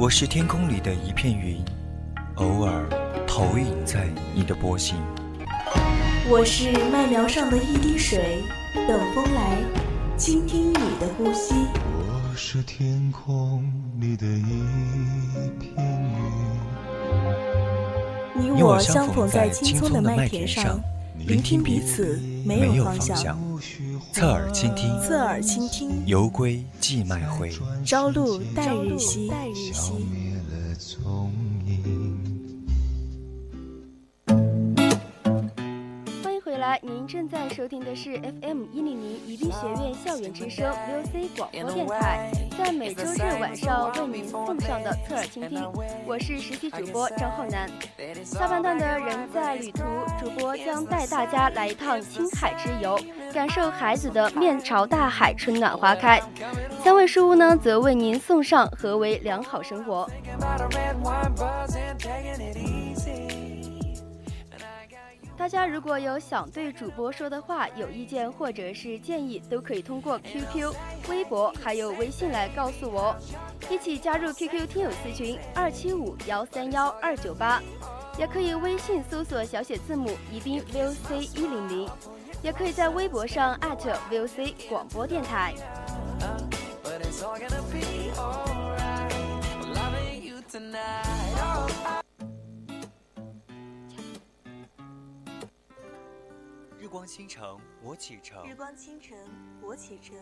我是天空里的一片云，偶尔投影在你的波心。我是麦苗上的一滴水，等风来，倾听你的呼吸。我是天空里的一片云，你我相逢在青葱的麦田上，聆听彼此没有方向。侧耳倾听，侧耳倾听，游归寄麦回，朝露待日晞。您正在收听的是 FM 一零零宜宾学院校园之声 VOC 广播电台，在每周日晚上为您送上的侧耳倾听，我是实习主播张浩南。下半段的人在旅途，主播将带大家来一趟青海之游，感受孩子的面朝大海，春暖花开。三位书屋呢，则为您送上何为良好生活。大家如果有想对主播说的话、有意见或者是建议，都可以通过 QQ、微博还有微信来告诉我。一起加入 QQ 听友私群二七五幺三幺二九八，也可以微信搜索小写字母宜宾 VOC 一零零，也可以在微博上 @VOC 广播电台。日光倾城，我启程。日光倾城，我启程。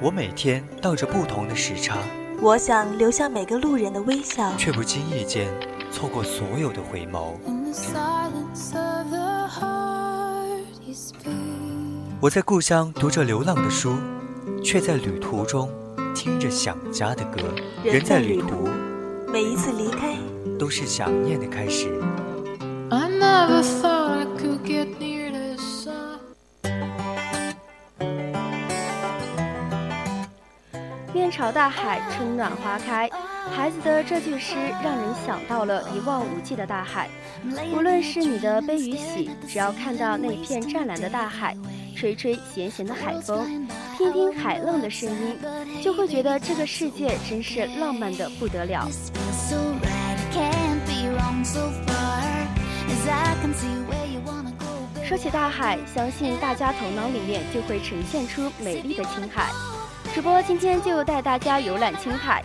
我每天倒着不同的时差。我想留下每个路人的微笑，却不经意间错过所有的回眸。我在故乡读着流浪的书，却在旅途中听着想家的歌。人在旅途，每一次离开都是想念的开始。面朝大海，春暖花开。孩子的这句诗让人想到了一望无际的大海。无论是你的悲与喜，只要看到那片湛蓝的大海，吹吹咸咸的海风，听听海浪的声音，就会觉得这个世界真是浪漫的不得了。说起大海，相信大家头脑里面就会呈现出美丽的青海。主播今天就带大家游览青海。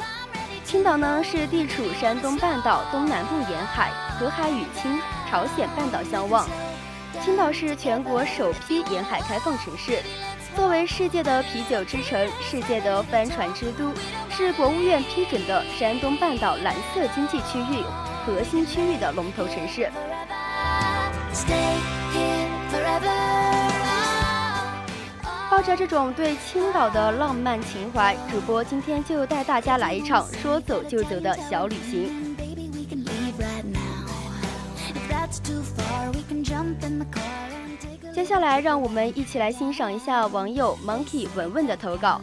青岛呢是地处山东半岛东南部沿海，隔海与清朝鲜半岛相望。青岛是全国首批沿海开放城市，作为世界的啤酒之城、世界的帆船之都，是国务院批准的山东半岛蓝色经济区域核心区域的龙头城市。抱着这种对青岛的浪漫情怀，主播今天就带大家来一场说走就走的小旅行。接下来，让我们一起来欣赏一下网友 Monkey 文文的投稿。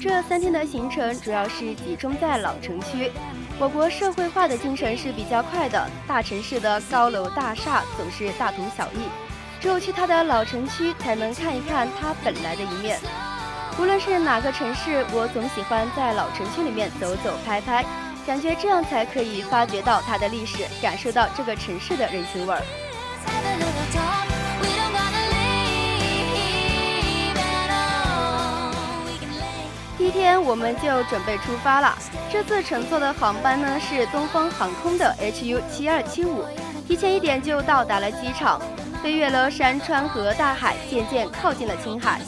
这三天的行程主要是集中在老城区。我国社会化的进程是比较快的，大城市的高楼大厦总是大同小异。只有去它的老城区，才能看一看它本来的一面。无论是哪个城市，我总喜欢在老城区里面走走拍拍，感觉这样才可以发掘到它的历史，感受到这个城市的人情味儿。第一天我们就准备出发了，这次乘坐的航班呢是东方航空的 HU 七二七五，提前一点就到达了机场。飞越了山川和大海，渐渐靠近了青海。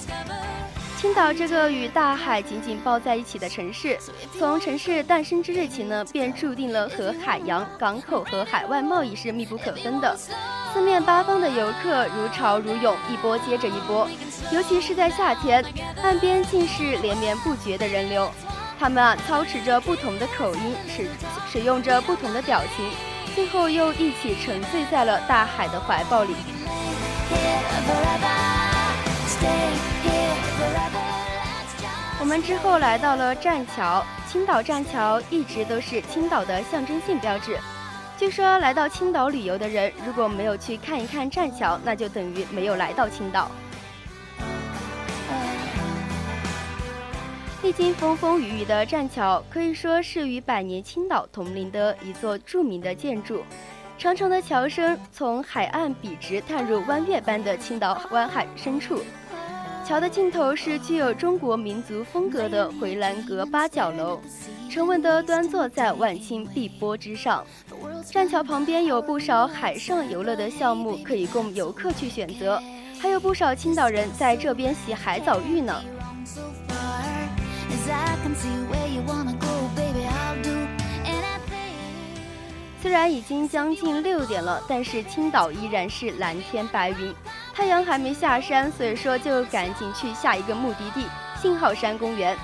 青岛这个与大海紧紧抱在一起的城市，从城市诞生之日起呢，便注定了和海洋、港口和海外贸易是密不可分的。四面八方的游客如潮如涌，一波接着一波。尤其是在夏天，岸边尽是连绵不绝的人流。他们啊，操持着不同的口音，使使用着不同的表情，最后又一起沉醉在了大海的怀抱里。我们之后来到了栈桥，青岛栈桥一直都是青岛的象征性标志。据说来到青岛旅游的人，如果没有去看一看栈桥，那就等于没有来到青岛。历经风风雨雨的栈桥，可以说是与百年青岛同龄的一座著名的建筑。长长的桥身从海岸笔直探入弯月般的青岛湾海深处。桥的尽头是具有中国民族风格的回澜阁八角楼，沉稳地端坐在万顷碧波之上。栈桥旁边有不少海上游乐的项目可以供游客去选择，还有不少青岛人在这边洗海澡浴呢。虽然已经将近六点了，但是青岛依然是蓝天白云，太阳还没下山，所以说就赶紧去下一个目的地——信号山公园。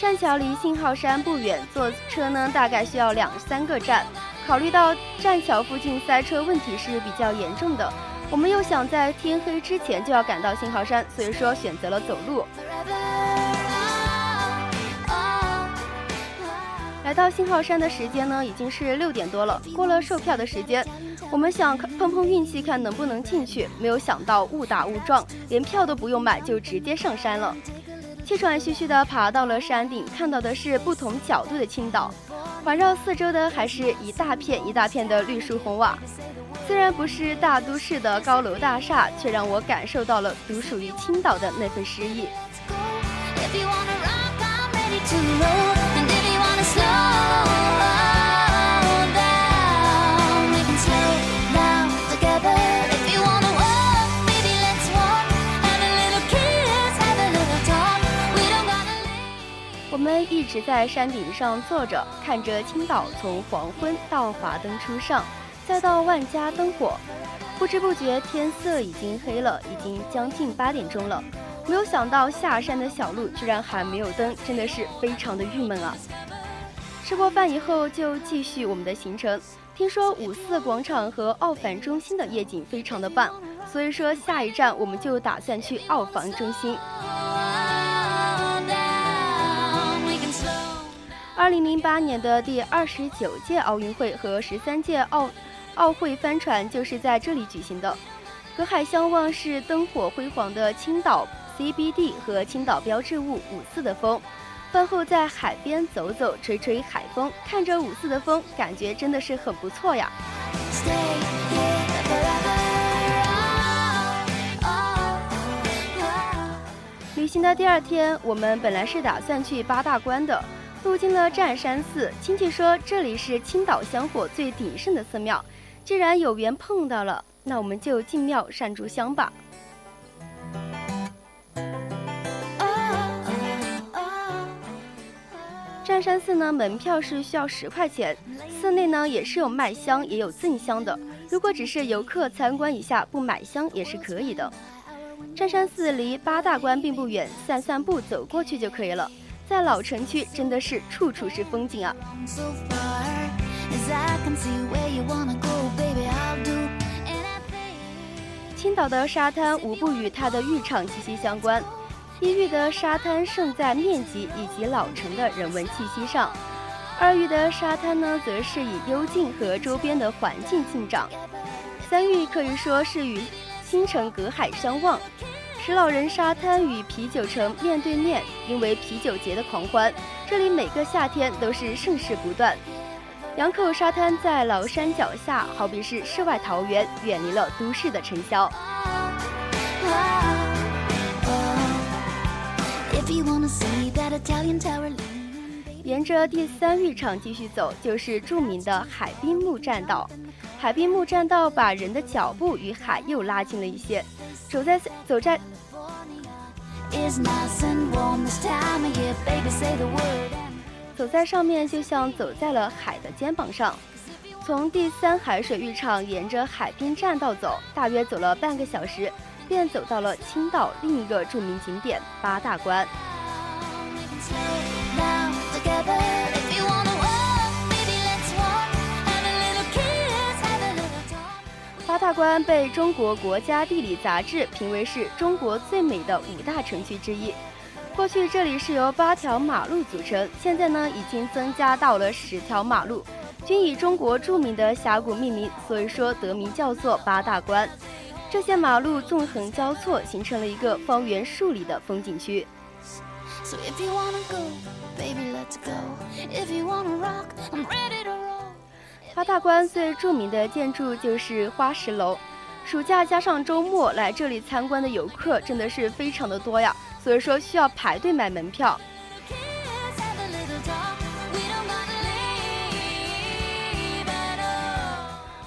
栈桥离信号山不远，坐车呢大概需要两三个站。考虑到栈桥附近塞车问题是比较严重的，我们又想在天黑之前就要赶到信号山，所以说选择了走路。来到信号山的时间呢，已经是六点多了，过了售票的时间。我们想碰碰运气，看能不能进去，没有想到误打误撞，连票都不用买就直接上山了。气喘吁吁地爬到了山顶，看到的是不同角度的青岛，环绕四周的还是一大片一大片的绿树红瓦。虽然不是大都市的高楼大厦，却让我感受到了独属于青岛的那份诗意。我们一直在山顶上坐着，看着青岛从黄昏到华灯初上，再到万家灯火，不知不觉天色已经黑了，已经将近八点钟了。没有想到下山的小路居然还没有灯，真的是非常的郁闷啊！吃过饭以后就继续我们的行程。听说五四广场和奥凡中心的夜景非常的棒，所以说下一站我们就打算去奥凡中心。二零零八年的第二十九届奥运会和十三届奥奥会帆船就是在这里举行的。隔海相望是灯火辉煌的青岛。CBD 和青岛标志物五四的风，饭后在海边走走，吹吹海风，看着五四的风，感觉真的是很不错呀。旅行的第二天，我们本来是打算去八大关的，路经了湛山寺，亲戚说这里是青岛香火最鼎盛的寺庙，既然有缘碰到了，那我们就进庙上炷香吧。湛山寺呢，门票是需要十块钱。寺内呢也是有卖香，也有赠香的。如果只是游客参观一下，不买香也是可以的。湛山寺离八大关并不远，散散步走过去就可以了。在老城区，真的是处处是风景啊。青岛的沙滩无不与它的浴场息息相关。一域的沙滩胜在面积以及老城的人文气息上，二域的沙滩呢，则是以幽静和周边的环境见长。三域可以说是与新城隔海相望。石老人沙滩与啤酒城面对面，因为啤酒节的狂欢，这里每个夏天都是盛事不断。杨口沙滩在崂山脚下，好比是世外桃源，远离了都市的尘嚣。沿着第三浴场继续走，就是著名的海滨木栈道。海滨木栈道把人的脚步与海又拉近了一些。走在走在走在上面，就像走在了海的肩膀上。从第三海水浴场沿着海滨栈道走，大约走了半个小时。便走到了青岛另一个著名景点八大关。八大关被中国国家地理杂志评为是中国最美的五大城区之一。过去这里是由八条马路组成，现在呢已经增加到了十条马路，均以中国著名的峡谷命名，所以说得名叫做八大关。这些马路纵横交错，形成了一个方圆数里的风景区。八大关最著名的建筑就是花石楼，暑假加上周末来这里参观的游客真的是非常的多呀，所以说需要排队买门票。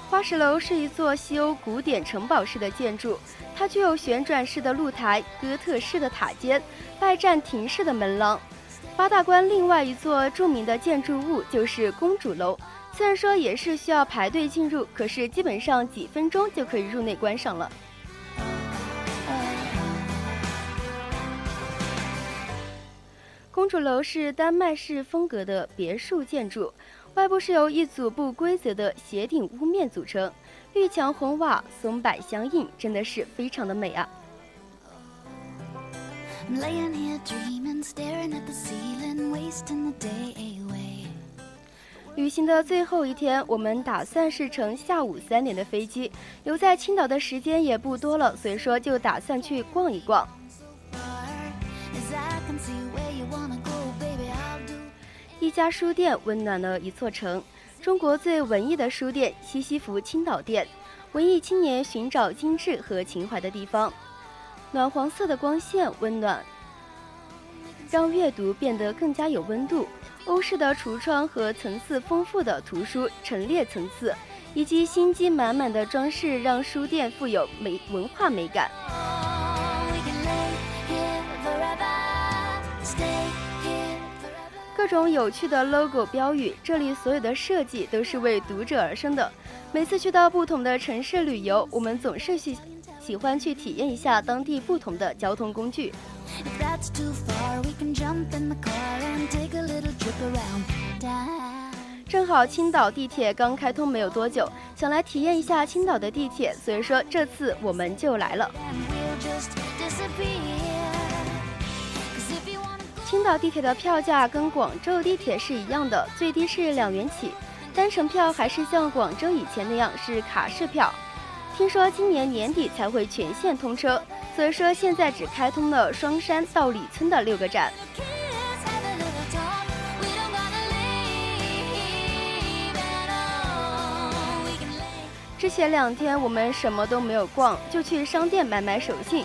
花石楼是一座西欧古典城堡式的建筑，它具有旋转式的露台、哥特式的塔尖、拜占庭式的门廊。八大关另外一座著名的建筑物就是公主楼，虽然说也是需要排队进入，可是基本上几分钟就可以入内观赏了。公主楼是丹麦式风格的别墅建筑。外部是由一组不规则的斜顶屋面组成，绿墙红瓦，松柏相映，真的是非常的美啊！旅行的最后一天，我们打算是乘下午三点的飞机，留在青岛的时间也不多了，所以说就打算去逛一逛。一家书店温暖了一座城，中国最文艺的书店西西弗青岛店，文艺青年寻找精致和情怀的地方。暖黄色的光线温暖，让阅读变得更加有温度。欧式的橱窗和层次丰富的图书陈列层次，以及心机满满的装饰，让书店富有美文化美感。各种有趣的 logo 标语，这里所有的设计都是为读者而生的。每次去到不同的城市旅游，我们总是喜喜欢去体验一下当地不同的交通工具。正好青岛地铁刚开通没有多久，想来体验一下青岛的地铁，所以说这次我们就来了。青岛地铁的票价跟广州地铁是一样的，最低是两元起。单程票还是像广州以前那样是卡式票。听说今年年底才会全线通车，所以说现在只开通了双山到李村的六个站。之前两天我们什么都没有逛，就去商店买买手信。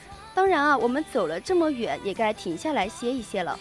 当然啊，我们走了这么远，也该停下来歇一歇了。